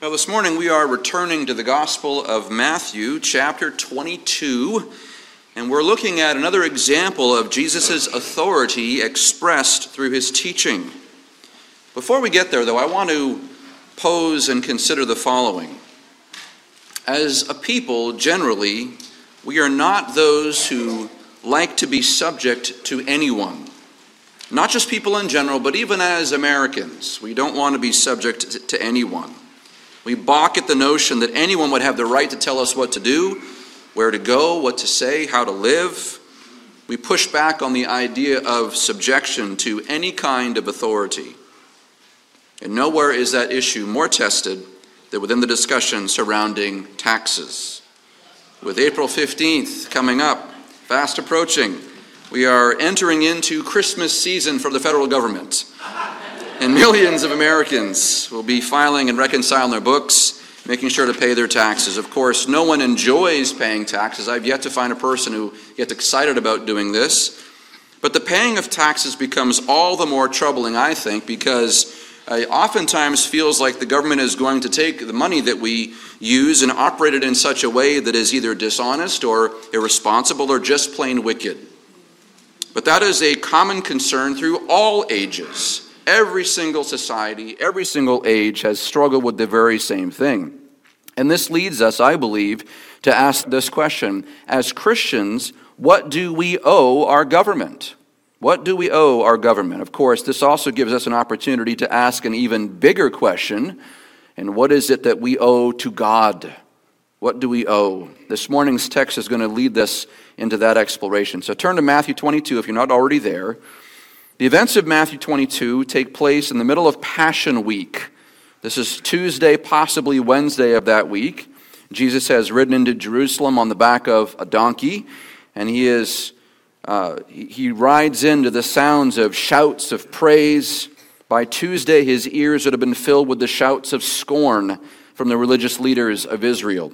Well, this morning we are returning to the Gospel of Matthew, chapter 22, and we're looking at another example of Jesus' authority expressed through his teaching. Before we get there, though, I want to pose and consider the following. As a people, generally, we are not those who like to be subject to anyone. Not just people in general, but even as Americans, we don't want to be subject to anyone. We balk at the notion that anyone would have the right to tell us what to do, where to go, what to say, how to live. We push back on the idea of subjection to any kind of authority. And nowhere is that issue more tested than within the discussion surrounding taxes. With April 15th coming up, fast approaching, we are entering into Christmas season for the federal government. And millions of Americans will be filing and reconciling their books, making sure to pay their taxes. Of course, no one enjoys paying taxes. I've yet to find a person who gets excited about doing this. But the paying of taxes becomes all the more troubling, I think, because uh, oftentimes feels like the government is going to take the money that we use and operate it in such a way that is either dishonest or irresponsible or just plain wicked. But that is a common concern through all ages. Every single society, every single age has struggled with the very same thing. And this leads us, I believe, to ask this question As Christians, what do we owe our government? What do we owe our government? Of course, this also gives us an opportunity to ask an even bigger question and what is it that we owe to God? What do we owe? This morning's text is going to lead us into that exploration. So turn to Matthew 22 if you're not already there. The events of Matthew 22 take place in the middle of Passion Week. This is Tuesday, possibly Wednesday of that week. Jesus has ridden into Jerusalem on the back of a donkey, and he is uh, he rides into the sounds of shouts of praise. By Tuesday, his ears would have been filled with the shouts of scorn from the religious leaders of Israel.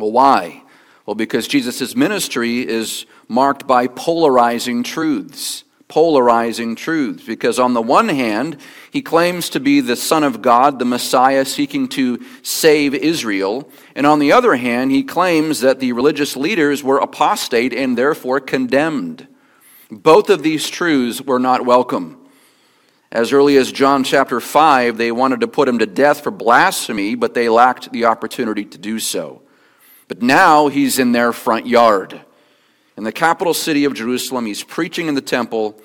Well, why? Well, because Jesus' ministry is marked by polarizing truths polarizing truths. Because on the one hand, he claims to be the Son of God, the Messiah seeking to save Israel. And on the other hand, he claims that the religious leaders were apostate and therefore condemned. Both of these truths were not welcome. As early as John chapter 5, they wanted to put him to death for blasphemy, but they lacked the opportunity to do so. But now he's in their front yard in the capital city of Jerusalem. He's preaching in the temple.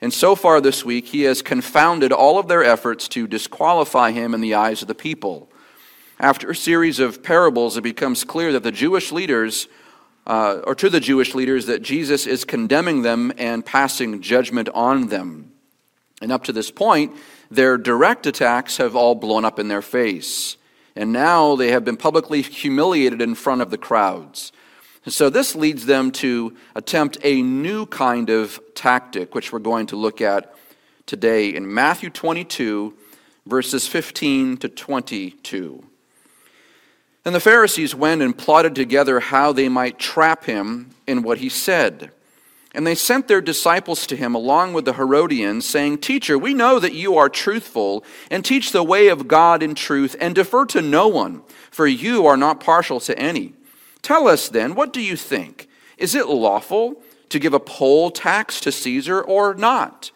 And so far this week, he has confounded all of their efforts to disqualify him in the eyes of the people. After a series of parables, it becomes clear that the Jewish leaders, uh, or to the Jewish leaders, that Jesus is condemning them and passing judgment on them. And up to this point, their direct attacks have all blown up in their face. And now they have been publicly humiliated in front of the crowds. And so this leads them to attempt a new kind of tactic, which we're going to look at today in Matthew 22, verses 15 to 22. And the Pharisees went and plotted together how they might trap him in what he said. And they sent their disciples to him along with the Herodians, saying, Teacher, we know that you are truthful, and teach the way of God in truth, and defer to no one, for you are not partial to any. Tell us then, what do you think? Is it lawful to give a poll tax to Caesar or not?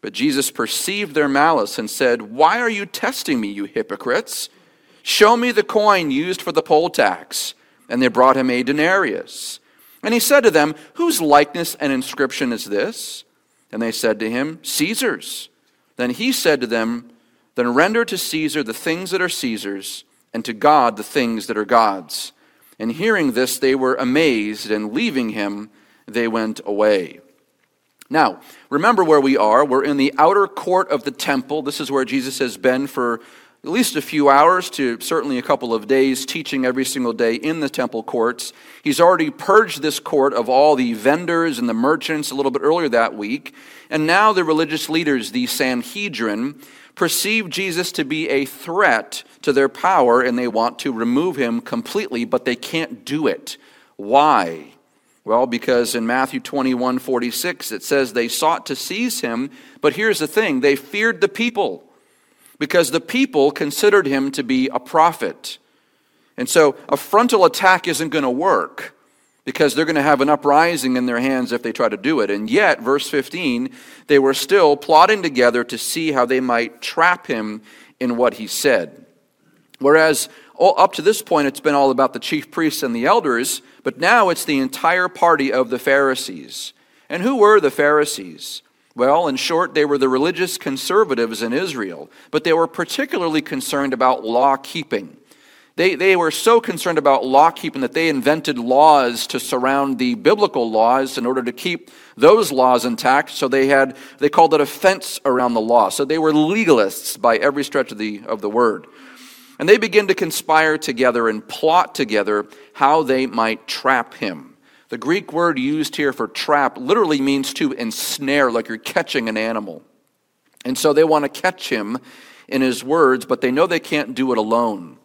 But Jesus perceived their malice and said, Why are you testing me, you hypocrites? Show me the coin used for the poll tax. And they brought him a denarius. And he said to them, Whose likeness and inscription is this? And they said to him, Caesar's. Then he said to them, Then render to Caesar the things that are Caesar's, and to God the things that are God's. And hearing this, they were amazed, and leaving him, they went away. Now, remember where we are. We're in the outer court of the temple. This is where Jesus has been for at least a few hours to certainly a couple of days, teaching every single day in the temple courts. He's already purged this court of all the vendors and the merchants a little bit earlier that week. And now the religious leaders, the Sanhedrin, perceive Jesus to be a threat to their power and they want to remove him completely, but they can't do it. Why? Well, because in Matthew 21 46, it says they sought to seize him, but here's the thing they feared the people because the people considered him to be a prophet. And so a frontal attack isn't going to work because they're going to have an uprising in their hands if they try to do it. And yet, verse 15, they were still plotting together to see how they might trap him in what he said. Whereas up to this point, it's been all about the chief priests and the elders, but now it's the entire party of the Pharisees. And who were the Pharisees? Well, in short, they were the religious conservatives in Israel, but they were particularly concerned about law keeping. They, they were so concerned about law keeping that they invented laws to surround the biblical laws in order to keep those laws intact. So they had, they called it a fence around the law. So they were legalists by every stretch of the, of the word. And they begin to conspire together and plot together how they might trap him. The Greek word used here for trap literally means to ensnare, like you're catching an animal. And so they want to catch him in his words, but they know they can't do it alone.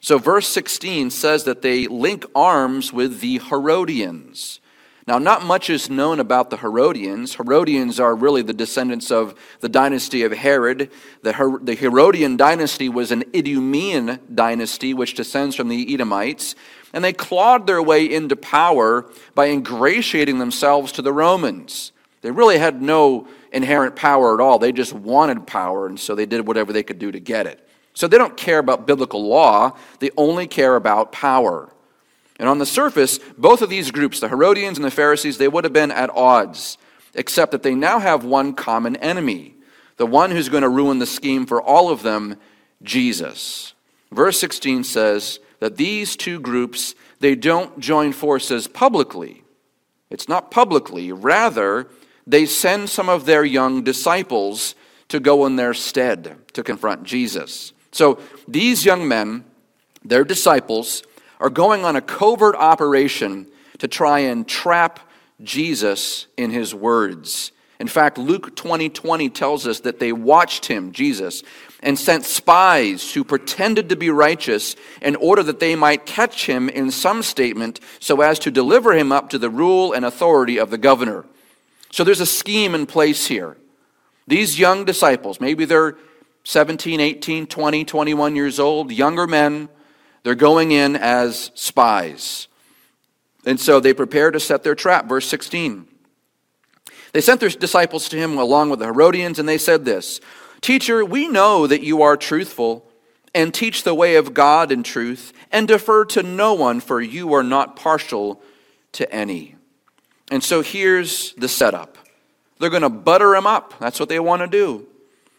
So, verse 16 says that they link arms with the Herodians. Now, not much is known about the Herodians. Herodians are really the descendants of the dynasty of Herod. The, Her- the Herodian dynasty was an Idumean dynasty, which descends from the Edomites. And they clawed their way into power by ingratiating themselves to the Romans. They really had no inherent power at all. They just wanted power, and so they did whatever they could do to get it. So they don't care about biblical law, they only care about power. And on the surface, both of these groups, the Herodians and the Pharisees, they would have been at odds, except that they now have one common enemy the one who's going to ruin the scheme for all of them, Jesus. Verse 16 says that these two groups, they don't join forces publicly. It's not publicly, rather, they send some of their young disciples to go in their stead to confront Jesus. So these young men, their disciples, are going on a covert operation to try and trap Jesus in his words. In fact, Luke 20 20 tells us that they watched him, Jesus, and sent spies who pretended to be righteous in order that they might catch him in some statement so as to deliver him up to the rule and authority of the governor. So there's a scheme in place here. These young disciples, maybe they're 17, 18, 20, 21 years old, younger men, they're going in as spies. And so they prepare to set their trap. Verse 16. They sent their disciples to him along with the Herodians, and they said this Teacher, we know that you are truthful and teach the way of God in truth and defer to no one, for you are not partial to any. And so here's the setup they're going to butter him up. That's what they want to do.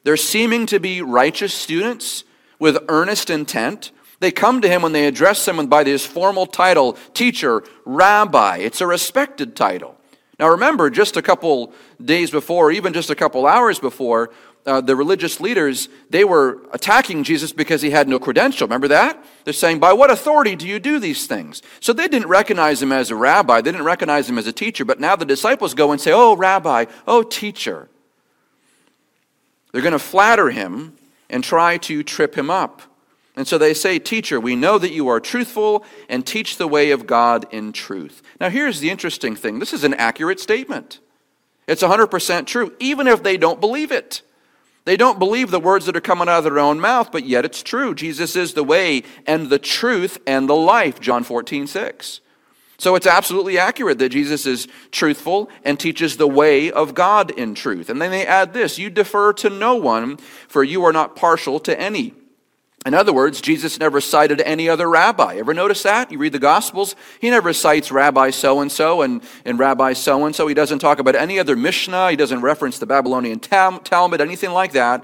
They're seeming to be righteous students with earnest intent. They come to him when they address him by this formal title, teacher, rabbi. It's a respected title. Now remember, just a couple days before, even just a couple hours before, uh, the religious leaders, they were attacking Jesus because he had no credential. Remember that? They're saying, By what authority do you do these things? So they didn't recognize him as a rabbi, they didn't recognize him as a teacher, but now the disciples go and say, Oh, rabbi, oh, teacher. They're going to flatter him and try to trip him up. And so they say, Teacher, we know that you are truthful and teach the way of God in truth. Now, here's the interesting thing this is an accurate statement. It's 100% true, even if they don't believe it. They don't believe the words that are coming out of their own mouth, but yet it's true. Jesus is the way and the truth and the life, John 14, 6. So it's absolutely accurate that Jesus is truthful and teaches the way of God in truth. And then they add this you defer to no one, for you are not partial to any. In other words, Jesus never cited any other rabbi. Ever notice that? You read the Gospels, he never cites Rabbi so and so and Rabbi so and so. He doesn't talk about any other Mishnah, he doesn't reference the Babylonian Talmud, anything like that.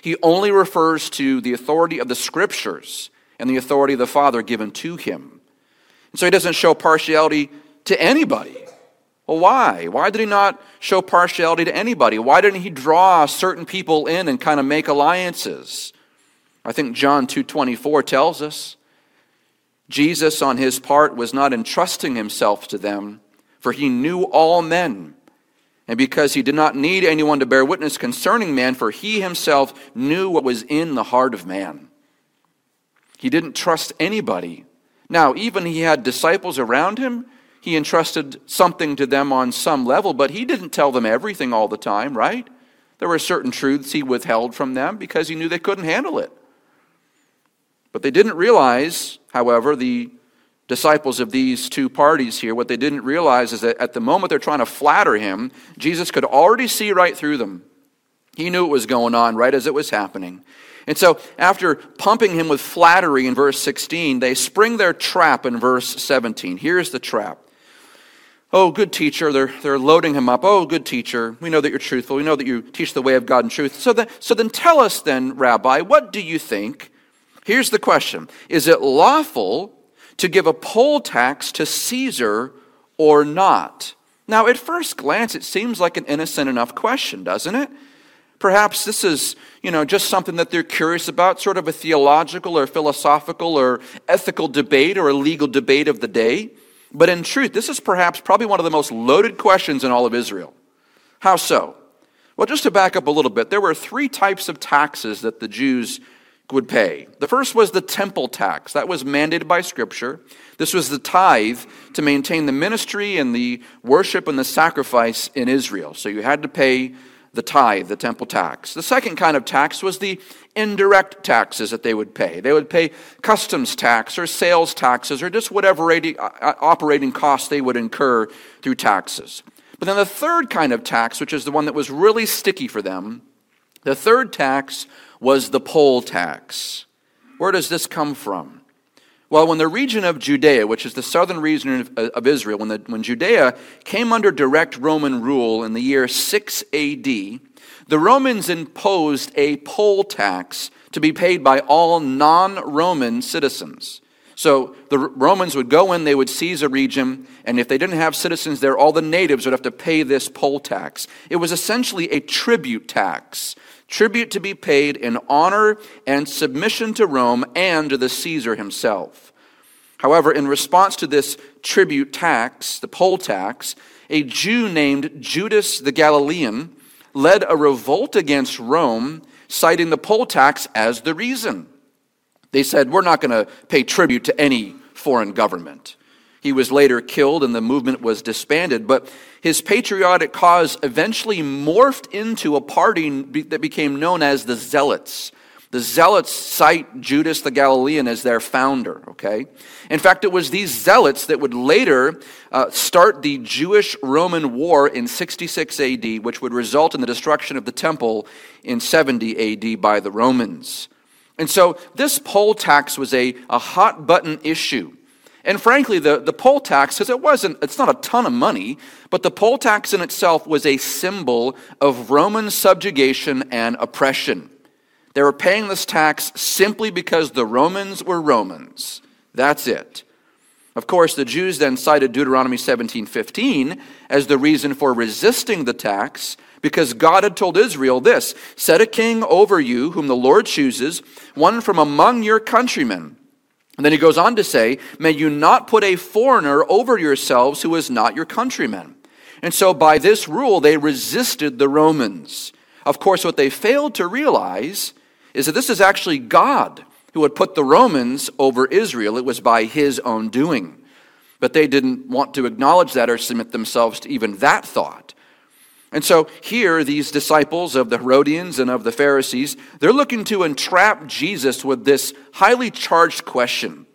He only refers to the authority of the Scriptures and the authority of the Father given to him. And so he doesn't show partiality to anybody. Well, why? Why did he not show partiality to anybody? Why didn't he draw certain people in and kind of make alliances? I think John 2:24 tells us Jesus on his part was not entrusting himself to them, for he knew all men. And because he did not need anyone to bear witness concerning man, for he himself knew what was in the heart of man. He didn't trust anybody now, even he had disciples around him, he entrusted something to them on some level, but he didn't tell them everything all the time, right? There were certain truths he withheld from them because he knew they couldn't handle it. But they didn't realize, however, the disciples of these two parties here, what they didn't realize is that at the moment they're trying to flatter him, Jesus could already see right through them. He knew what was going on right as it was happening. And so, after pumping him with flattery in verse 16, they spring their trap in verse 17. Here's the trap. Oh, good teacher. They're, they're loading him up. Oh, good teacher. We know that you're truthful. We know that you teach the way of God and truth. So, that, so then tell us, then, Rabbi, what do you think? Here's the question Is it lawful to give a poll tax to Caesar or not? Now, at first glance, it seems like an innocent enough question, doesn't it? Perhaps this is, you know, just something that they're curious about, sort of a theological or philosophical or ethical debate or a legal debate of the day. But in truth, this is perhaps probably one of the most loaded questions in all of Israel. How so? Well, just to back up a little bit, there were three types of taxes that the Jews would pay. The first was the temple tax. That was mandated by Scripture. This was the tithe to maintain the ministry and the worship and the sacrifice in Israel. So you had to pay the tithe, the temple tax. The second kind of tax was the indirect taxes that they would pay. They would pay customs tax or sales taxes or just whatever operating costs they would incur through taxes. But then the third kind of tax, which is the one that was really sticky for them, the third tax was the poll tax. Where does this come from? Well, when the region of Judea, which is the southern region of, Israel, when, the, when Judea came under direct Roman rule in the year 6 AD, the Romans imposed a poll tax to be paid by all non Roman citizens. So the Romans would go in, they would seize a region, and if they didn't have citizens there, all the natives would have to pay this poll tax. It was essentially a tribute tax tribute to be paid in honor and submission to Rome and to the Caesar himself. However, in response to this tribute tax, the poll tax, a Jew named Judas the Galilean led a revolt against Rome, citing the poll tax as the reason. They said, We're not going to pay tribute to any foreign government. He was later killed and the movement was disbanded, but his patriotic cause eventually morphed into a party that became known as the Zealots. The Zealots cite Judas the Galilean as their founder, okay? In fact, it was these Zealots that would later uh, start the Jewish Roman War in 66 AD, which would result in the destruction of the temple in 70 AD by the Romans. And so this poll tax was a, a hot button issue and frankly, the, the poll tax, because it wasn't, it's not a ton of money, but the poll tax in itself was a symbol of Roman subjugation and oppression. They were paying this tax simply because the Romans were Romans. That's it. Of course, the Jews then cited Deuteronomy 17:15 as the reason for resisting the tax because God had told Israel this, set a king over you whom the Lord chooses, one from among your countrymen. And then he goes on to say, May you not put a foreigner over yourselves who is not your countryman. And so by this rule, they resisted the Romans. Of course, what they failed to realize is that this is actually God who had put the Romans over Israel. It was by his own doing. But they didn't want to acknowledge that or submit themselves to even that thought. And so here, these disciples of the Herodians and of the Pharisees, they're looking to entrap Jesus with this highly charged question.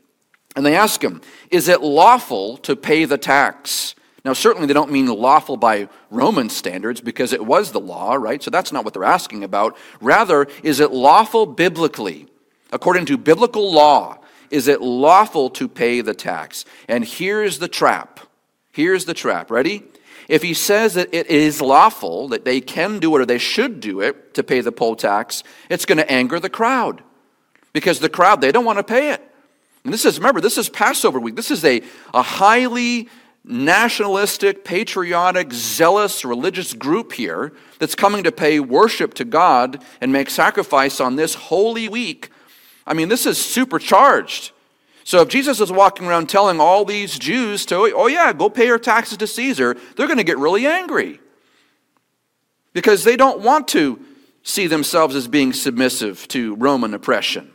And they ask him, Is it lawful to pay the tax? Now, certainly they don't mean lawful by Roman standards because it was the law, right? So that's not what they're asking about. Rather, is it lawful biblically? According to biblical law, is it lawful to pay the tax? And here's the trap. Here's the trap. Ready? If he says that it is lawful, that they can do it or they should do it to pay the poll tax, it's going to anger the crowd. Because the crowd, they don't want to pay it. And this is, remember, this is Passover week. This is a, a highly nationalistic, patriotic, zealous religious group here that's coming to pay worship to God and make sacrifice on this holy week. I mean, this is supercharged. So if Jesus is walking around telling all these Jews to, oh yeah, go pay your taxes to Caesar, they're going to get really angry. Because they don't want to see themselves as being submissive to Roman oppression.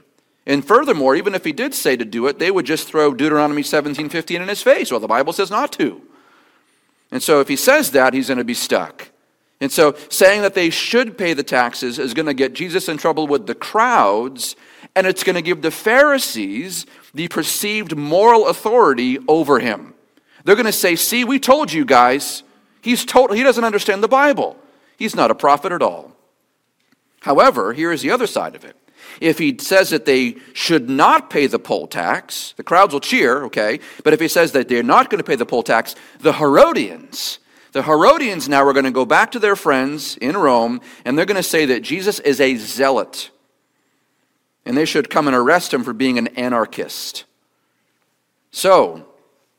And furthermore, even if he did say to do it, they would just throw Deuteronomy 17:15 in his face. Well, the Bible says not to. And so if he says that, he's going to be stuck. And so saying that they should pay the taxes is going to get Jesus in trouble with the crowds, and it's going to give the Pharisees the perceived moral authority over him. They're going to say, See, we told you guys, he's told, he doesn't understand the Bible. He's not a prophet at all. However, here is the other side of it. If he says that they should not pay the poll tax, the crowds will cheer, okay? But if he says that they're not going to pay the poll tax, the Herodians, the Herodians now are going to go back to their friends in Rome and they're going to say that Jesus is a zealot. And they should come and arrest him for being an anarchist. So,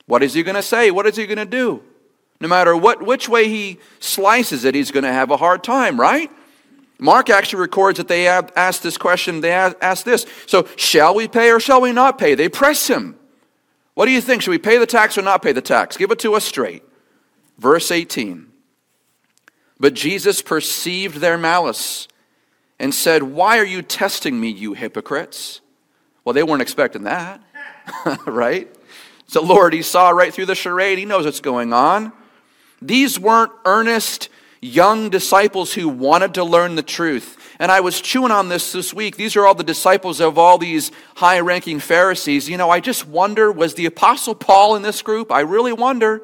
what is he going to say? What is he going to do? No matter what, which way he slices it, he's going to have a hard time, right? Mark actually records that they asked this question. They asked this. So, shall we pay or shall we not pay? They press him. What do you think? Should we pay the tax or not pay the tax? Give it to us straight. Verse 18. But Jesus perceived their malice and said, Why are you testing me, you hypocrites? Well, they weren't expecting that, right? So, Lord, he saw right through the charade. He knows what's going on. These weren't earnest young disciples who wanted to learn the truth. And I was chewing on this this week. These are all the disciples of all these high ranking Pharisees. You know, I just wonder was the Apostle Paul in this group? I really wonder.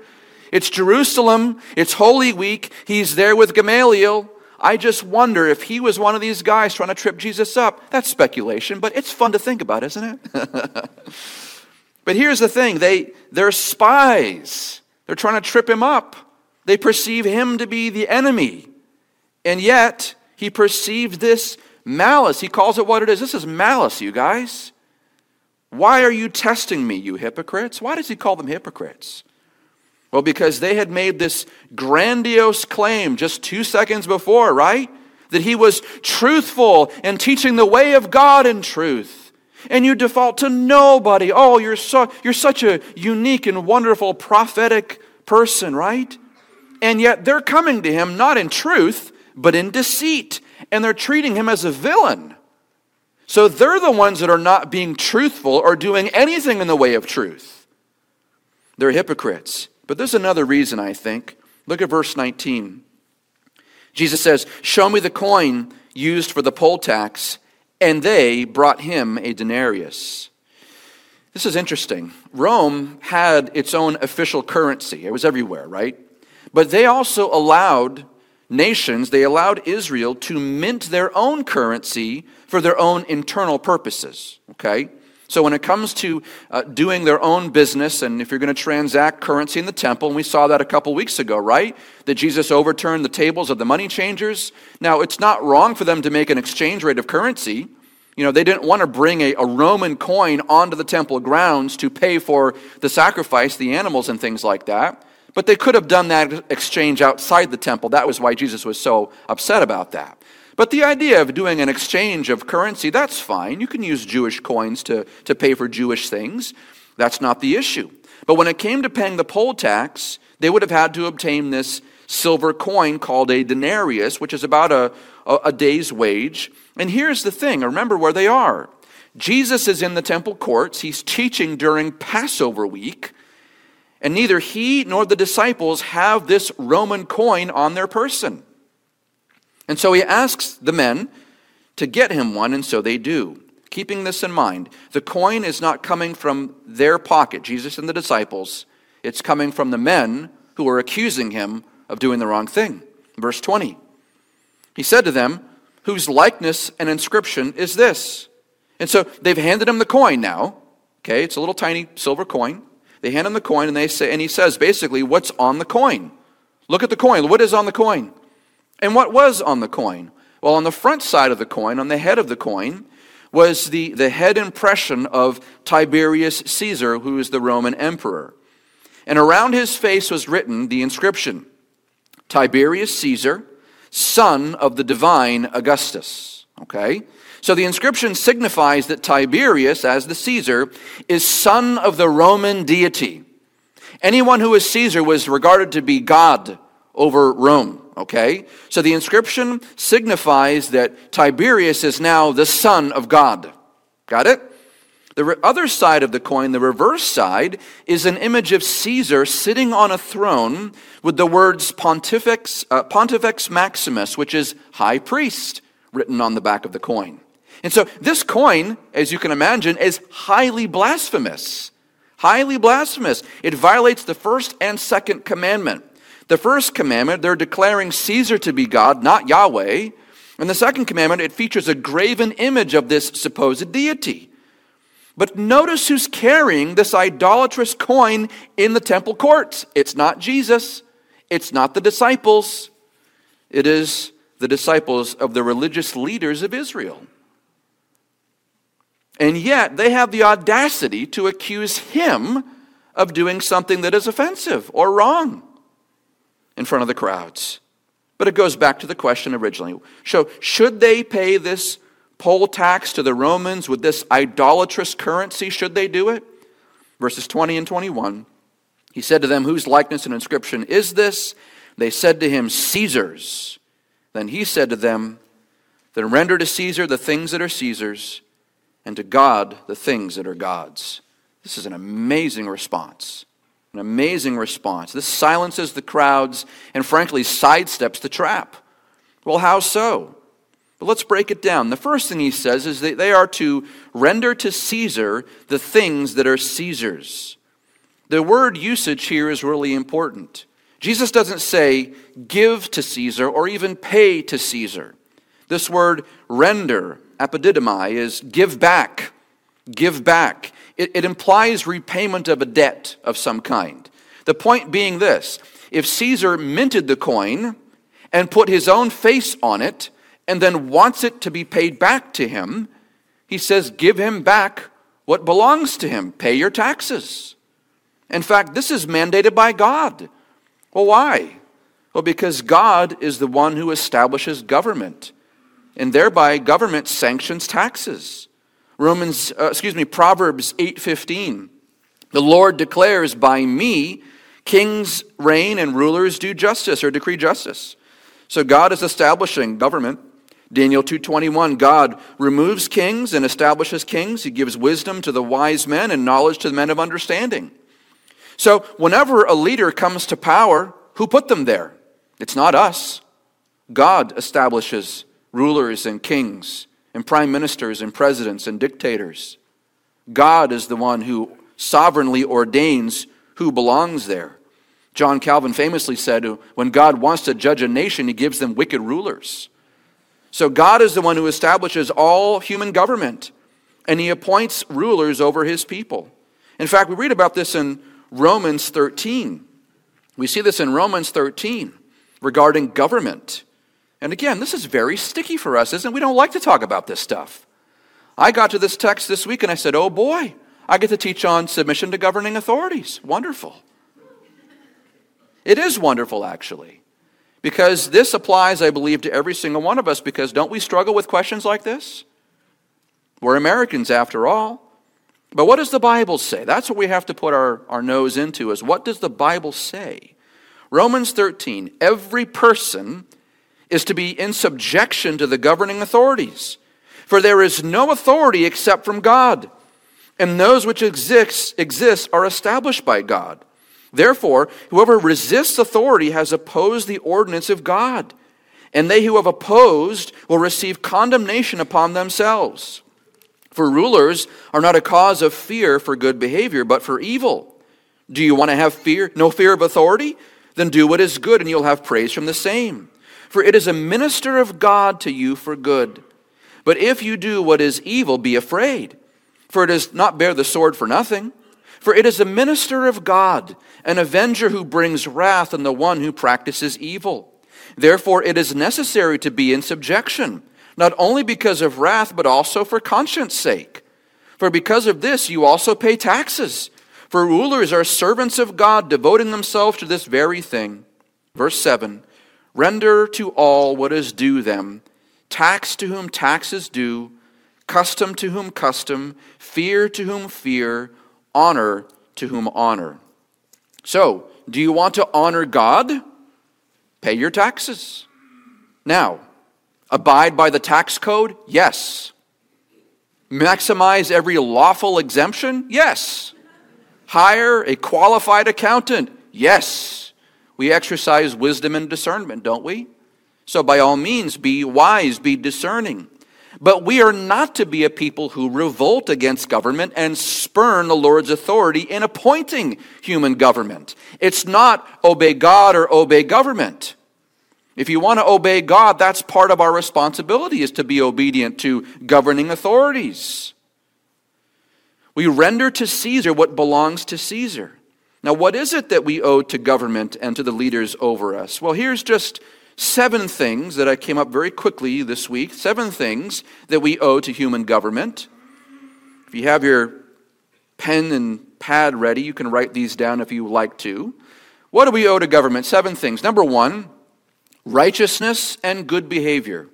It's Jerusalem, it's Holy Week. He's there with Gamaliel. I just wonder if he was one of these guys trying to trip Jesus up. That's speculation, but it's fun to think about, isn't it? but here's the thing they, they're spies, they're trying to trip him up. They perceive him to be the enemy. And yet, he perceives this malice. He calls it what it is. This is malice, you guys. Why are you testing me, you hypocrites? Why does he call them hypocrites? Well, because they had made this grandiose claim just two seconds before, right? That he was truthful and teaching the way of God in truth. And you default to nobody. Oh, you're, so, you're such a unique and wonderful prophetic person, right? And yet they're coming to him not in truth, but in deceit. And they're treating him as a villain. So they're the ones that are not being truthful or doing anything in the way of truth. They're hypocrites. But there's another reason, I think. Look at verse 19. Jesus says, Show me the coin used for the poll tax. And they brought him a denarius. This is interesting. Rome had its own official currency, it was everywhere, right? But they also allowed nations, they allowed Israel to mint their own currency for their own internal purposes. Okay? So when it comes to uh, doing their own business, and if you're going to transact currency in the temple, and we saw that a couple weeks ago, right? That Jesus overturned the tables of the money changers. Now, it's not wrong for them to make an exchange rate of currency. You know, they didn't want to bring a, a Roman coin onto the temple grounds to pay for the sacrifice, the animals, and things like that. But they could have done that exchange outside the temple. That was why Jesus was so upset about that. But the idea of doing an exchange of currency, that's fine. You can use Jewish coins to, to pay for Jewish things. That's not the issue. But when it came to paying the poll tax, they would have had to obtain this silver coin called a denarius, which is about a, a, a day's wage. And here's the thing remember where they are. Jesus is in the temple courts, he's teaching during Passover week. And neither he nor the disciples have this Roman coin on their person. And so he asks the men to get him one, and so they do. Keeping this in mind, the coin is not coming from their pocket, Jesus and the disciples. It's coming from the men who are accusing him of doing the wrong thing. Verse 20. He said to them, Whose likeness and inscription is this? And so they've handed him the coin now. Okay, it's a little tiny silver coin. They hand him the coin and they say, and he says basically, what's on the coin? Look at the coin. What is on the coin? And what was on the coin? Well, on the front side of the coin, on the head of the coin, was the, the head impression of Tiberius Caesar, who is the Roman emperor. And around his face was written the inscription Tiberius Caesar, son of the divine Augustus. Okay? So the inscription signifies that Tiberius, as the Caesar, is son of the Roman deity. Anyone who was Caesar was regarded to be God over Rome. Okay? So the inscription signifies that Tiberius is now the son of God. Got it? The other side of the coin, the reverse side, is an image of Caesar sitting on a throne with the words Pontifex, uh, Pontifex Maximus, which is high priest, written on the back of the coin. And so this coin, as you can imagine, is highly blasphemous. Highly blasphemous. It violates the first and second commandment. The first commandment, they're declaring Caesar to be God, not Yahweh. And the second commandment, it features a graven image of this supposed deity. But notice who's carrying this idolatrous coin in the temple courts. It's not Jesus, it's not the disciples, it is the disciples of the religious leaders of Israel. And yet they have the audacity to accuse him of doing something that is offensive or wrong in front of the crowds. But it goes back to the question originally. So, should they pay this poll tax to the Romans with this idolatrous currency? Should they do it? Verses 20 and 21. He said to them, Whose likeness and inscription is this? They said to him, Caesar's. Then he said to them, Then render to Caesar the things that are Caesar's, and to God the things that are God's. This is an amazing response. An amazing response. This silences the crowds and, frankly, sidesteps the trap. Well, how so? But let's break it down. The first thing he says is that they are to render to Caesar the things that are Caesar's. The word usage here is really important. Jesus doesn't say give to Caesar or even pay to Caesar. This word render, apodidomai, is give back. Give back. It, it implies repayment of a debt of some kind. The point being this if Caesar minted the coin and put his own face on it and then wants it to be paid back to him, he says, Give him back what belongs to him. Pay your taxes. In fact, this is mandated by God. Well, why? Well, because God is the one who establishes government, and thereby government sanctions taxes. Romans, uh, excuse me, Proverbs 8:15. The Lord declares, "By me kings reign and rulers do justice or decree justice." So God is establishing government. Daniel 2:21 God removes kings and establishes kings. He gives wisdom to the wise men and knowledge to the men of understanding. So whenever a leader comes to power, who put them there? It's not us. God establishes rulers and kings and prime ministers and presidents and dictators. God is the one who sovereignly ordains who belongs there. John Calvin famously said, when God wants to judge a nation, he gives them wicked rulers. So God is the one who establishes all human government, and he appoints rulers over his people. In fact, we read about this in Romans 13. We see this in Romans 13 regarding government. And again, this is very sticky for us, isn't it? We don't like to talk about this stuff. I got to this text this week and I said, oh boy, I get to teach on submission to governing authorities. Wonderful. It is wonderful, actually, because this applies, I believe, to every single one of us, because don't we struggle with questions like this? We're Americans, after all. But what does the Bible say? That's what we have to put our, our nose into, is what does the Bible say? Romans 13, every person is to be in subjection to the governing authorities. For there is no authority except from God, and those which exist, exist are established by God. Therefore, whoever resists authority has opposed the ordinance of God, and they who have opposed will receive condemnation upon themselves. For rulers are not a cause of fear for good behavior, but for evil. Do you want to have fear, no fear of authority? Then do what is good, and you'll have praise from the same. For it is a minister of God to you for good. But if you do what is evil, be afraid, for it does not bear the sword for nothing. For it is a minister of God, an avenger who brings wrath on the one who practices evil. Therefore, it is necessary to be in subjection not only because of wrath, but also for conscience sake. For because of this, you also pay taxes. For rulers are servants of God, devoting themselves to this very thing. Verse 7 Render to all what is due them tax to whom tax is due, custom to whom custom, fear to whom fear, honor to whom honor. So, do you want to honor God? Pay your taxes. Now, Abide by the tax code? Yes. Maximize every lawful exemption? Yes. Hire a qualified accountant? Yes. We exercise wisdom and discernment, don't we? So, by all means, be wise, be discerning. But we are not to be a people who revolt against government and spurn the Lord's authority in appointing human government. It's not obey God or obey government. If you want to obey God, that's part of our responsibility is to be obedient to governing authorities. We render to Caesar what belongs to Caesar. Now, what is it that we owe to government and to the leaders over us? Well, here's just seven things that I came up very quickly this week. Seven things that we owe to human government. If you have your pen and pad ready, you can write these down if you like to. What do we owe to government? Seven things. Number one, righteousness and good behavior.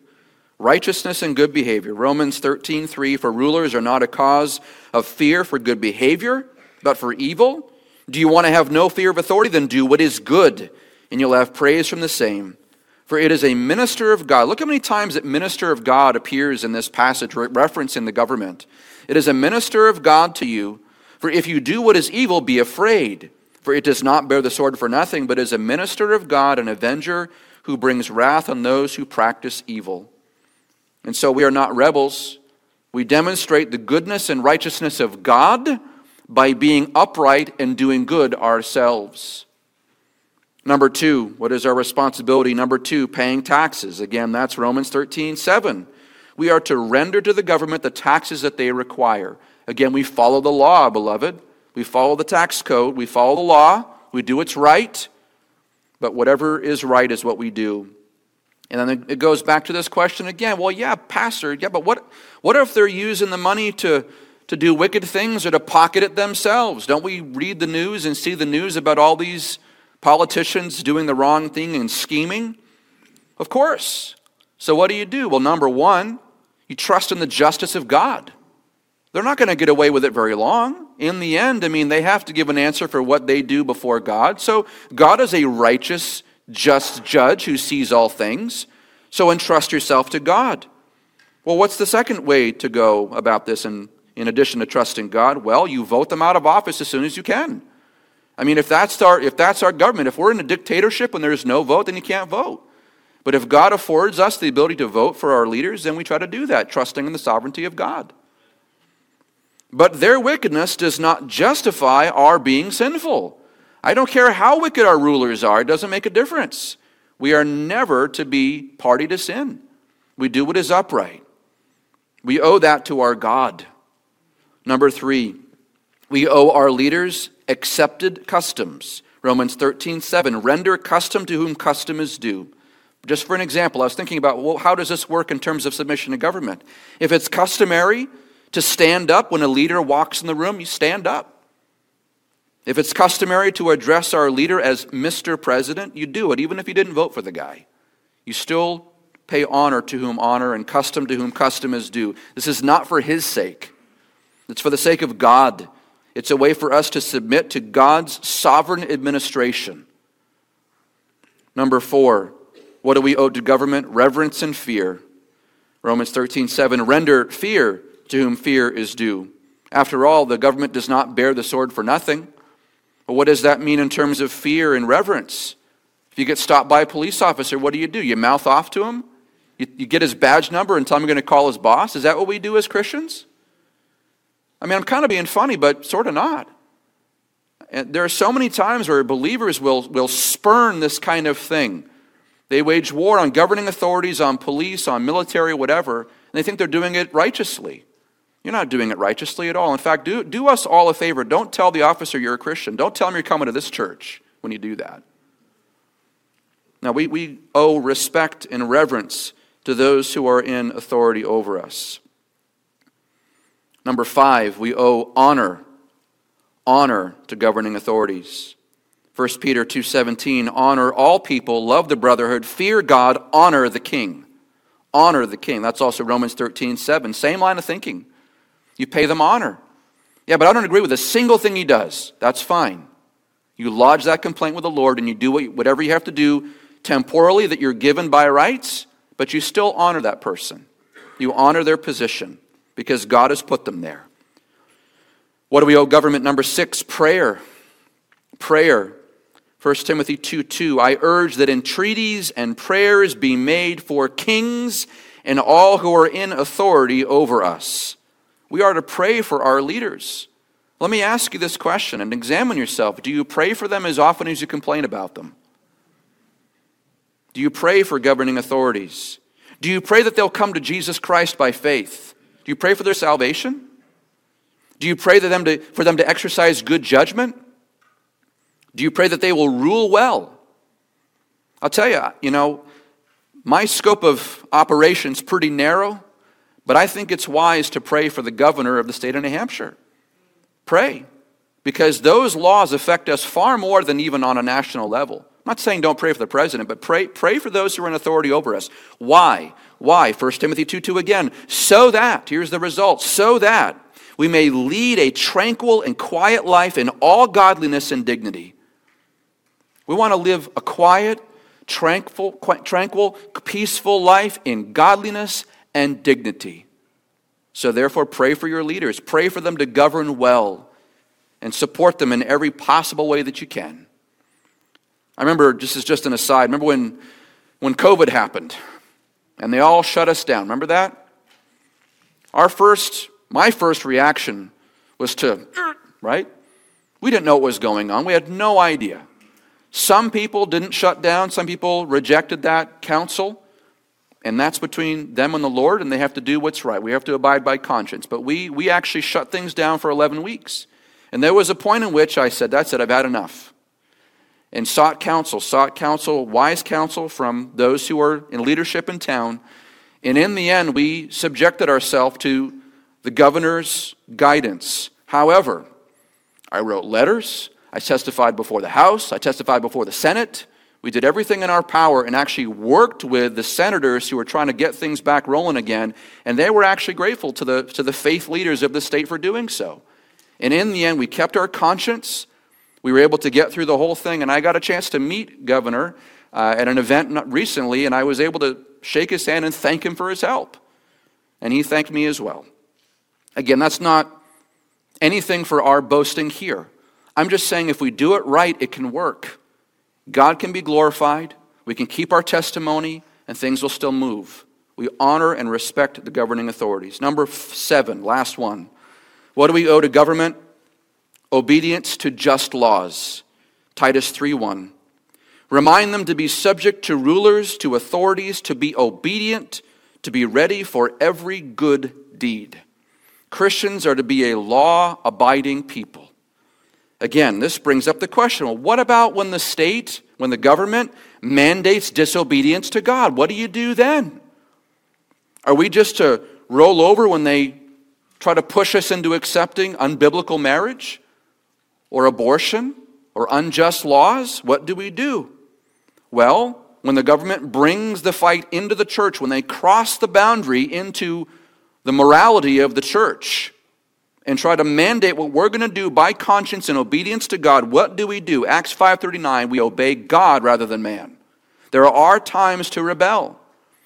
Righteousness and good behavior. Romans 13, 3, for rulers are not a cause of fear for good behavior, but for evil. Do you want to have no fear of authority? Then do what is good, and you'll have praise from the same. For it is a minister of God. Look how many times that minister of God appears in this passage, referencing the government. It is a minister of God to you. For if you do what is evil, be afraid. For it does not bear the sword for nothing, but is a minister of God, an avenger who brings wrath on those who practice evil. And so we are not rebels. We demonstrate the goodness and righteousness of God by being upright and doing good ourselves. Number two, what is our responsibility? Number two, paying taxes. Again, that's Romans 13, 7. We are to render to the government the taxes that they require. Again, we follow the law, beloved. We follow the tax code. We follow the law. We do what's right. But whatever is right is what we do. And then it goes back to this question again. Well, yeah, Pastor, yeah, but what, what if they're using the money to, to do wicked things or to pocket it themselves? Don't we read the news and see the news about all these Politicians doing the wrong thing and scheming? Of course. So, what do you do? Well, number one, you trust in the justice of God. They're not going to get away with it very long. In the end, I mean, they have to give an answer for what they do before God. So, God is a righteous, just judge who sees all things. So, entrust yourself to God. Well, what's the second way to go about this in, in addition to trusting God? Well, you vote them out of office as soon as you can. I mean, if that's, our, if that's our government, if we're in a dictatorship and there's no vote, then you can't vote. But if God affords us the ability to vote for our leaders, then we try to do that, trusting in the sovereignty of God. But their wickedness does not justify our being sinful. I don't care how wicked our rulers are, it doesn't make a difference. We are never to be party to sin. We do what is upright. We owe that to our God. Number three, we owe our leaders accepted customs. Romans 13, 7. Render custom to whom custom is due. Just for an example, I was thinking about well, how does this work in terms of submission to government? If it's customary to stand up when a leader walks in the room, you stand up. If it's customary to address our leader as Mr. President, you do it, even if you didn't vote for the guy. You still pay honor to whom honor and custom to whom custom is due. This is not for his sake, it's for the sake of God it's a way for us to submit to God's sovereign administration. Number four, what do we owe to government? Reverence and fear. Romans 13, 7. Render fear to whom fear is due. After all, the government does not bear the sword for nothing. But what does that mean in terms of fear and reverence? If you get stopped by a police officer, what do you do? You mouth off to him? You, you get his badge number and tell him you're going to call his boss? Is that what we do as Christians? I mean, I'm kind of being funny, but sort of not. And there are so many times where believers will, will spurn this kind of thing. They wage war on governing authorities, on police, on military, whatever, and they think they're doing it righteously. You're not doing it righteously at all. In fact, do, do us all a favor. Don't tell the officer you're a Christian. Don't tell him you're coming to this church when you do that. Now, we, we owe respect and reverence to those who are in authority over us. Number five, we owe honor, honor to governing authorities. 1 Peter 2:17 honor all people love the brotherhood fear God honor the king. Honor the king. That's also Romans 13:7 same line of thinking. You pay them honor. Yeah but I don't agree with a single thing he does. That's fine. You lodge that complaint with the Lord and you do whatever you have to do temporally that you're given by rights but you still honor that person. You honor their position because God has put them there. What do we owe government? Number six, prayer. Prayer. 1 Timothy 2 2. I urge that entreaties and prayers be made for kings and all who are in authority over us. We are to pray for our leaders. Let me ask you this question and examine yourself. Do you pray for them as often as you complain about them? Do you pray for governing authorities? Do you pray that they'll come to Jesus Christ by faith? Do you pray for their salvation? Do you pray them to, for them to exercise good judgment? Do you pray that they will rule well? I'll tell you, you know, my scope of operations pretty narrow, but I think it's wise to pray for the governor of the state of New Hampshire. Pray, because those laws affect us far more than even on a national level. I'm not saying don't pray for the president, but pray, pray for those who are in authority over us. Why? Why? 1 Timothy 2 2 again. So that, here's the result, so that we may lead a tranquil and quiet life in all godliness and dignity. We want to live a quiet, tranquil, tranquil, peaceful life in godliness and dignity. So, therefore, pray for your leaders. Pray for them to govern well and support them in every possible way that you can. I remember, just as just an aside, remember when, when COVID happened and they all shut us down? Remember that? Our first my first reaction was to, right? We didn't know what was going on. We had no idea. Some people didn't shut down, some people rejected that counsel, and that's between them and the Lord, and they have to do what's right. We have to abide by conscience. But we, we actually shut things down for 11 weeks. And there was a point in which I said, That's it, I've had enough. And sought counsel, sought counsel, wise counsel from those who are in leadership in town. And in the end, we subjected ourselves to the governor's guidance. However, I wrote letters, I testified before the House, I testified before the Senate. We did everything in our power and actually worked with the senators who were trying to get things back rolling again, and they were actually grateful to the, to the faith leaders of the state for doing so. And in the end, we kept our conscience. We were able to get through the whole thing, and I got a chance to meet Governor uh, at an event recently, and I was able to shake his hand and thank him for his help. And he thanked me as well. Again, that's not anything for our boasting here. I'm just saying if we do it right, it can work. God can be glorified, we can keep our testimony, and things will still move. We honor and respect the governing authorities. Number seven, last one. What do we owe to government? Obedience to just laws. Titus 3:1. Remind them to be subject to rulers, to authorities, to be obedient, to be ready for every good deed. Christians are to be a law abiding people. Again, this brings up the question well, what about when the state, when the government mandates disobedience to God? What do you do then? Are we just to roll over when they try to push us into accepting unbiblical marriage or abortion or unjust laws? What do we do? Well, when the government brings the fight into the church, when they cross the boundary into the morality of the church and try to mandate what we're going to do by conscience and obedience to God, what do we do? Acts 5:39, we obey God rather than man. There are times to rebel.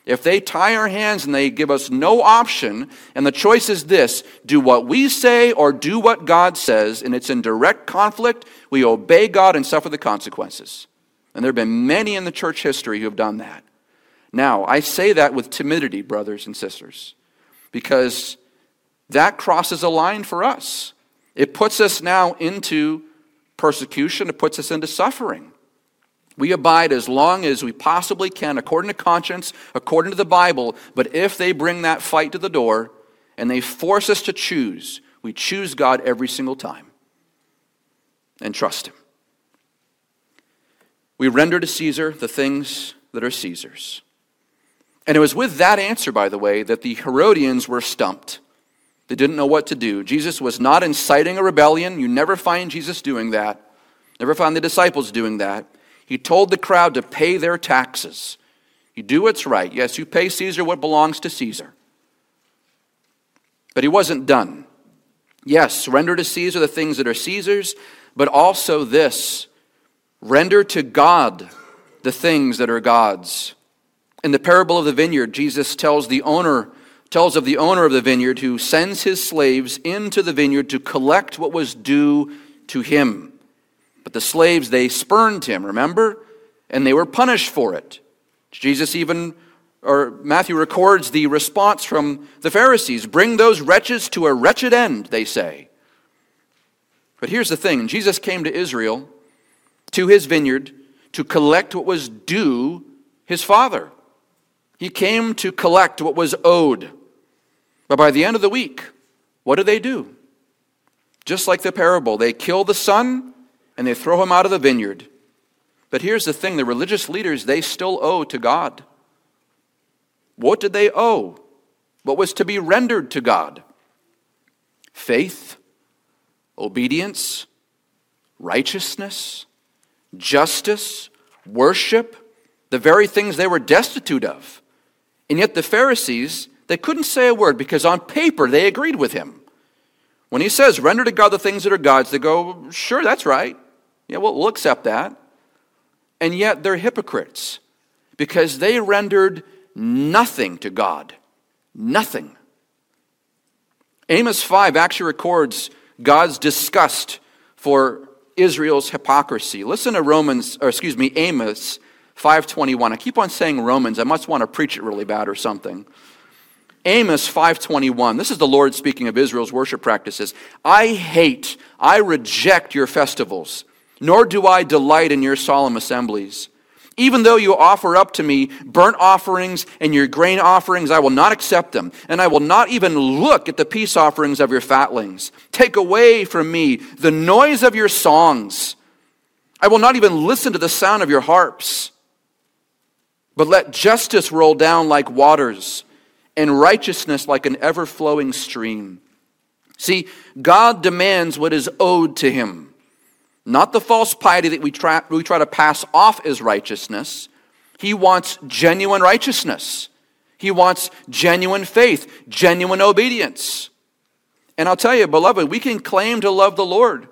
If they tie our hands and they give us no option, and the choice is this do what we say or do what God says, and it's in direct conflict, we obey God and suffer the consequences. And there have been many in the church history who have done that. Now, I say that with timidity, brothers and sisters because that crosses a line for us. It puts us now into persecution, it puts us into suffering. We abide as long as we possibly can, according to conscience, according to the Bible. But if they bring that fight to the door and they force us to choose, we choose God every single time and trust Him. We render to Caesar the things that are Caesar's. And it was with that answer, by the way, that the Herodians were stumped. They didn't know what to do. Jesus was not inciting a rebellion. You never find Jesus doing that. Never find the disciples doing that. He told the crowd to pay their taxes. You do what's right. Yes, you pay Caesar what belongs to Caesar. But he wasn't done. Yes, render to Caesar the things that are Caesar's, but also this render to God the things that are God's. In the parable of the vineyard, Jesus tells the owner tells of the owner of the vineyard who sends his slaves into the vineyard to collect what was due to him. But the slaves, they spurned him, remember? And they were punished for it. Jesus even, or Matthew records the response from the Pharisees Bring those wretches to a wretched end, they say. But here's the thing Jesus came to Israel, to his vineyard, to collect what was due his father. He came to collect what was owed. But by the end of the week, what do they do? Just like the parable, they kill the son and they throw him out of the vineyard. But here's the thing the religious leaders, they still owe to God. What did they owe? What was to be rendered to God? Faith, obedience, righteousness, justice, worship, the very things they were destitute of. And yet the Pharisees, they couldn't say a word because on paper they agreed with him. When he says, render to God the things that are God's, they go, sure, that's right. Yeah, well, we'll accept that. And yet they're hypocrites because they rendered nothing to God. Nothing. Amos 5 actually records God's disgust for Israel's hypocrisy. Listen to Romans, or excuse me, Amos 521. I keep on saying Romans. I must want to preach it really bad or something. Amos 5:21. This is the Lord speaking of Israel's worship practices. I hate, I reject your festivals, nor do I delight in your solemn assemblies. Even though you offer up to me burnt offerings and your grain offerings, I will not accept them, and I will not even look at the peace offerings of your fatlings. Take away from me the noise of your songs. I will not even listen to the sound of your harps. But let justice roll down like waters and righteousness like an ever flowing stream. See, God demands what is owed to him, not the false piety that we try, we try to pass off as righteousness. He wants genuine righteousness, He wants genuine faith, genuine obedience. And I'll tell you, beloved, we can claim to love the Lord,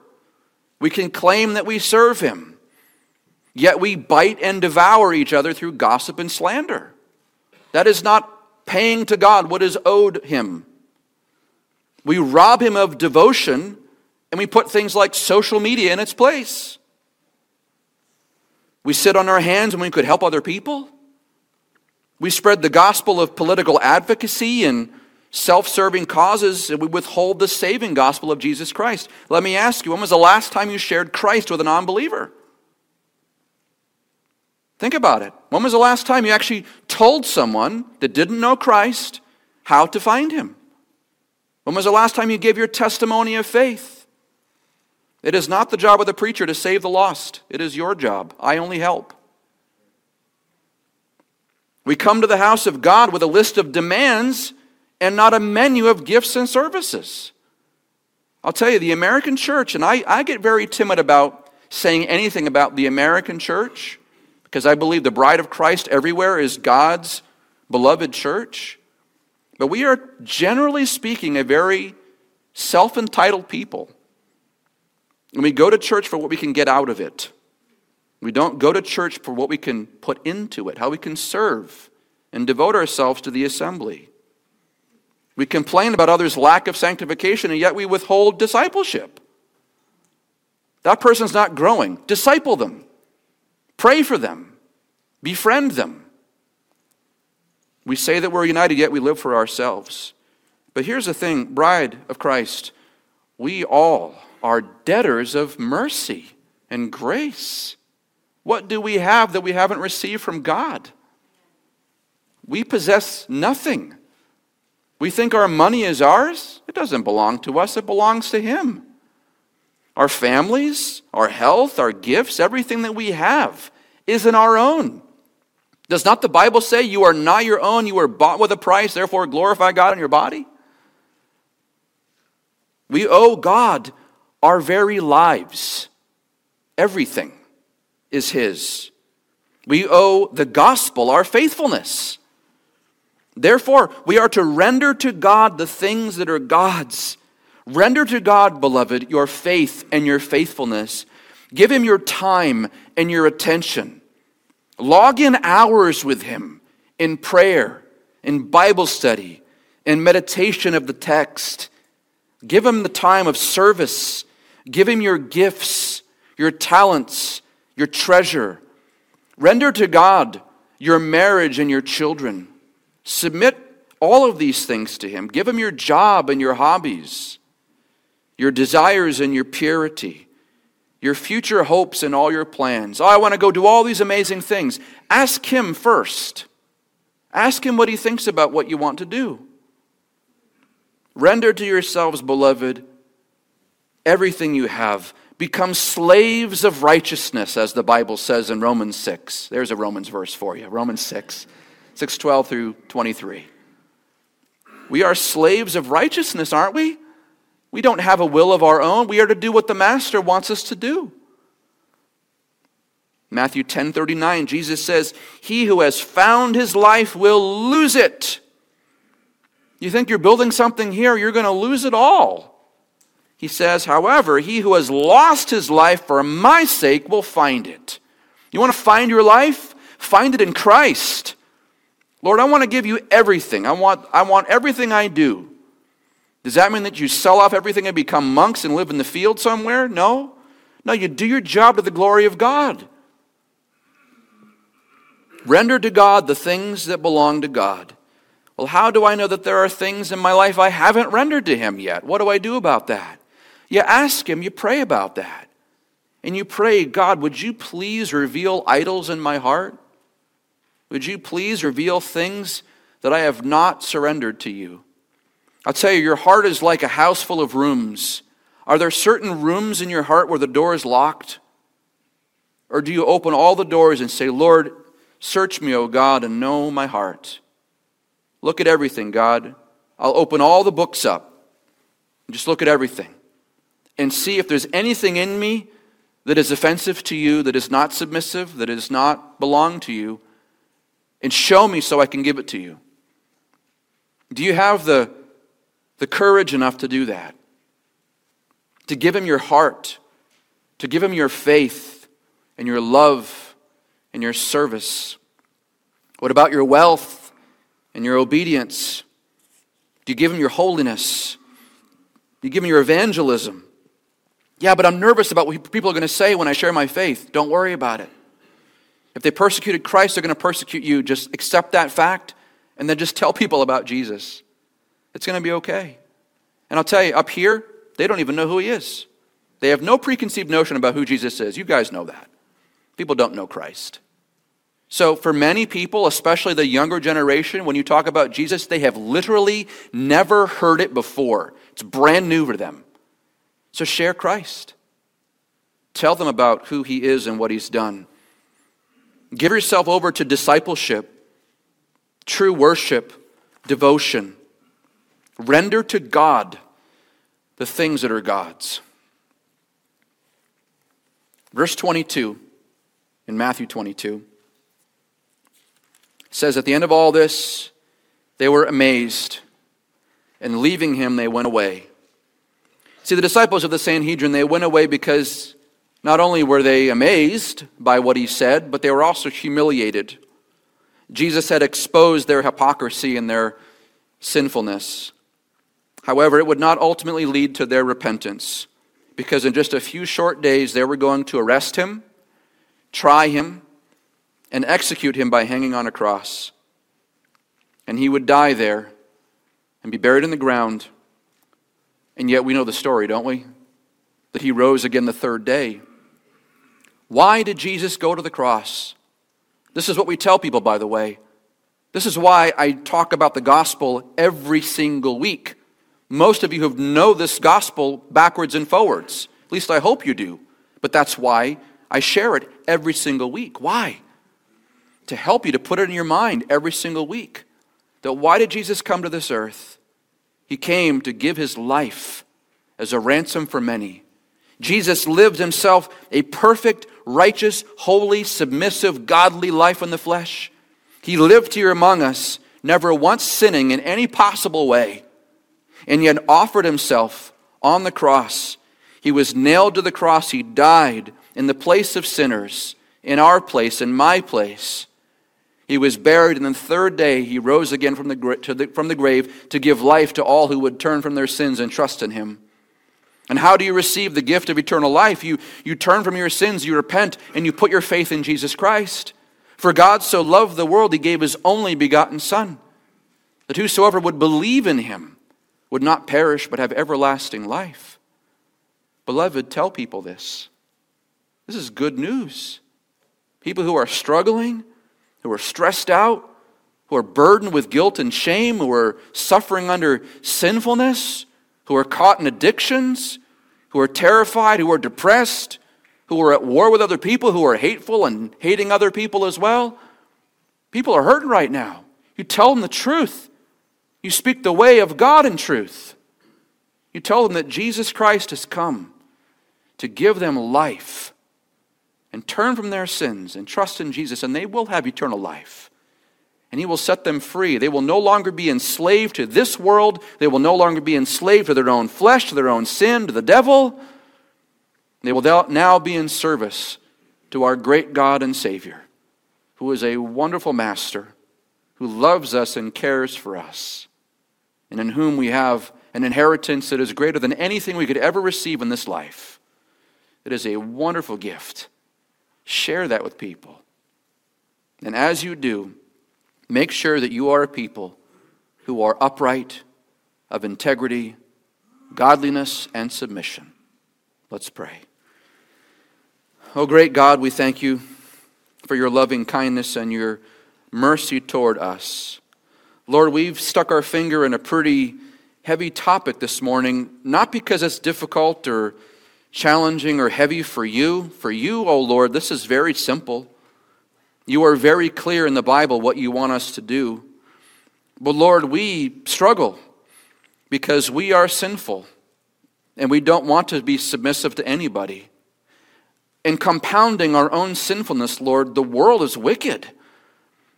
we can claim that we serve Him, yet we bite and devour each other through gossip and slander. That is not paying to God what is owed him. We rob him of devotion and we put things like social media in its place. We sit on our hands when we could help other people. We spread the gospel of political advocacy and self serving causes, and we withhold the saving gospel of Jesus Christ. Let me ask you when was the last time you shared Christ with a non believer? Think about it. When was the last time you actually told someone that didn't know Christ how to find him? When was the last time you gave your testimony of faith? It is not the job of the preacher to save the lost, it is your job. I only help. We come to the house of God with a list of demands and not a menu of gifts and services. I'll tell you, the American church, and I, I get very timid about saying anything about the American church because I believe the bride of Christ everywhere is God's beloved church. But we are, generally speaking, a very self entitled people. And we go to church for what we can get out of it. We don't go to church for what we can put into it, how we can serve and devote ourselves to the assembly. We complain about others' lack of sanctification, and yet we withhold discipleship. That person's not growing. Disciple them. Pray for them, befriend them. We say that we're united, yet we live for ourselves. But here's the thing, bride of Christ, we all are debtors of mercy and grace. What do we have that we haven't received from God? We possess nothing. We think our money is ours. It doesn't belong to us, it belongs to Him our families, our health, our gifts, everything that we have isn't our own. Does not the Bible say you are not your own, you were bought with a price, therefore glorify God in your body? We owe God our very lives. Everything is His. We owe the gospel our faithfulness. Therefore, we are to render to God the things that are God's Render to God, beloved, your faith and your faithfulness. Give Him your time and your attention. Log in hours with Him in prayer, in Bible study, in meditation of the text. Give him the time of service. Give him your gifts, your talents, your treasure. Render to God your marriage and your children. Submit all of these things to him. Give him your job and your hobbies, your desires and your purity, your future hopes and all your plans. Oh, I want to go do all these amazing things. Ask him first. Ask him what he thinks about what you want to do. Render to yourselves, beloved, everything you have. Become slaves of righteousness, as the Bible says in Romans 6. There's a Romans verse for you. Romans 6, 6 12 through 23. We are slaves of righteousness, aren't we? We don't have a will of our own. We are to do what the Master wants us to do. Matthew 10:39 Jesus says, "He who has found his life will lose it." You think you're building something here, you're going to lose it all. He says, "However, he who has lost his life for my sake will find it." You want to find your life? Find it in Christ. Lord, I want to give you everything. I want, I want everything I do. Does that mean that you sell off everything and become monks and live in the field somewhere? No. No, you do your job to the glory of God. Render to God the things that belong to God. Well, how do I know that there are things in my life I haven't rendered to Him yet? What do I do about that? You ask Him, you pray about that. And you pray, God, would you please reveal idols in my heart? Would you please reveal things that I have not surrendered to you? I'll tell you, your heart is like a house full of rooms. Are there certain rooms in your heart where the door is locked? Or do you open all the doors and say, Lord, Search me, O God, and know my heart. Look at everything, God. I'll open all the books up. Just look at everything and see if there's anything in me that is offensive to you, that is not submissive, that does not belong to you, and show me so I can give it to you. Do you have the, the courage enough to do that? To give him your heart, to give him your faith and your love and your service? What about your wealth and your obedience? Do you give him your holiness? Do you give him your evangelism? Yeah, but I'm nervous about what people are going to say when I share my faith. Don't worry about it. If they persecuted Christ, they're going to persecute you. Just accept that fact and then just tell people about Jesus. It's going to be okay. And I'll tell you, up here, they don't even know who he is. They have no preconceived notion about who Jesus is. You guys know that. People don't know Christ. So, for many people, especially the younger generation, when you talk about Jesus, they have literally never heard it before. It's brand new for them. So, share Christ. Tell them about who he is and what he's done. Give yourself over to discipleship, true worship, devotion. Render to God the things that are God's. Verse 22 in Matthew 22 says at the end of all this, they were amazed, and leaving him, they went away. See, the disciples of the Sanhedrin, they went away because not only were they amazed by what he said, but they were also humiliated. Jesus had exposed their hypocrisy and their sinfulness. However, it would not ultimately lead to their repentance, because in just a few short days they were going to arrest him, try him, and execute him by hanging on a cross. And he would die there and be buried in the ground. And yet we know the story, don't we? That he rose again the third day. Why did Jesus go to the cross? This is what we tell people, by the way. This is why I talk about the gospel every single week. Most of you have know this gospel backwards and forwards. At least I hope you do. But that's why I share it every single week. Why? to help you to put it in your mind every single week. That why did Jesus come to this earth? He came to give his life as a ransom for many. Jesus lived himself a perfect, righteous, holy, submissive, godly life in the flesh. He lived here among us, never once sinning in any possible way, and yet offered himself on the cross. He was nailed to the cross. He died in the place of sinners, in our place, in my place He was buried, and the third day he rose again from the, the, from the grave to give life to all who would turn from their sins and trust in him. And how do you receive the gift of eternal life? You, you turn from your sins, you repent, and you put your faith in Jesus Christ. For God so loved the world, he gave his only begotten Son, that whosoever would believe in him would not perish but have everlasting life. Beloved, tell people this. This is good news. People who are struggling, who are stressed out, who are burdened with guilt and shame, who are suffering under sinfulness, who are caught in addictions, who are terrified, who are depressed, who are at war with other people, who are hateful and hating other people as well. People are hurting right now. You tell them the truth. You speak the way of God in truth. You tell them that Jesus Christ has come to give them life and turn from their sins and trust in Jesus, and they will have eternal life and he will set them free. They will no longer be enslaved to this world. They will no longer be enslaved to their own flesh, to their own sin, to the devil. They will now be in service to our great God and Savior, who is a wonderful Master, who loves us and cares for us, and in whom we have an inheritance that is greater than anything we could ever receive in this life. It is a wonderful gift. Share that with people. And as you do, Make sure that you are a people who are upright, of integrity, godliness, and submission. Let's pray. Oh, great God, we thank you for your loving kindness and your mercy toward us. Lord, we've stuck our finger in a pretty heavy topic this morning, not because it's difficult or challenging or heavy for you. For you, oh Lord, this is very simple. You are very clear in the Bible what you want us to do. But Lord, we struggle because we are sinful and we don't want to be submissive to anybody. In compounding our own sinfulness, Lord, the world is wicked.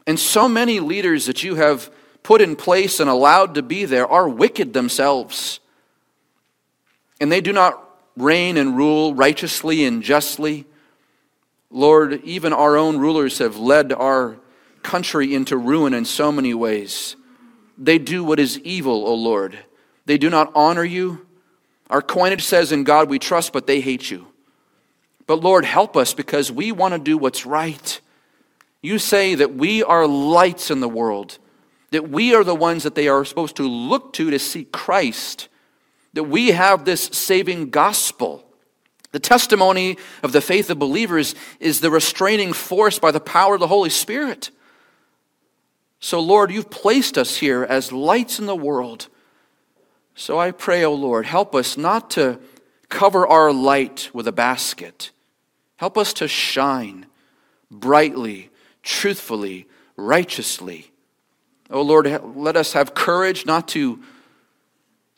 And so many leaders that you have put in place and allowed to be there are wicked themselves. And they do not reign and rule righteously and justly. Lord, even our own rulers have led our country into ruin in so many ways. They do what is evil, O Lord. They do not honor you. Our coinage says, In God we trust, but they hate you. But Lord, help us because we want to do what's right. You say that we are lights in the world, that we are the ones that they are supposed to look to to see Christ, that we have this saving gospel. The testimony of the faith of believers is the restraining force by the power of the Holy Spirit. So, Lord, you've placed us here as lights in the world. So I pray, O oh Lord, help us not to cover our light with a basket. Help us to shine brightly, truthfully, righteously. O oh Lord, let us have courage not to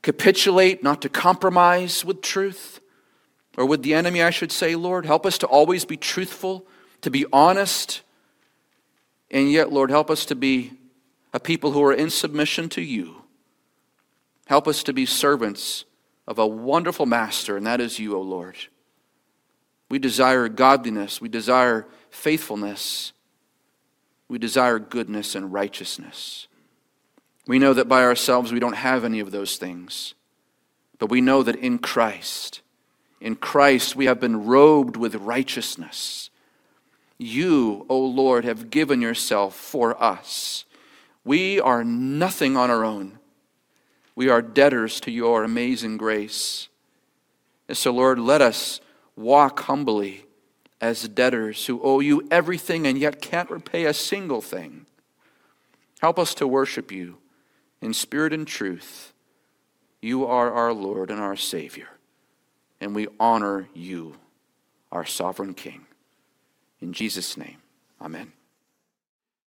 capitulate, not to compromise with truth or with the enemy, I should say, Lord. Help us to always be truthful, to be honest, and yet, Lord, help us to be a people who are in submission to you. Help us to be servants of a wonderful master, and that is you, O Lord. We desire godliness, we desire faithfulness, we desire goodness and righteousness. We know that by ourselves we don't have any of those things, but we know that in Christ, in Christ, we have been robed with righteousness. You, O Lord, have given yourself for us. We are nothing on our own. We are debtors to your amazing grace. And so, Lord, let us walk humbly as debtors who owe you everything and yet can't repay a single thing. Help us to worship you in spirit and truth. You are our Lord and our Savior and we honor you, our sovereign King. In Jesus' name, amen.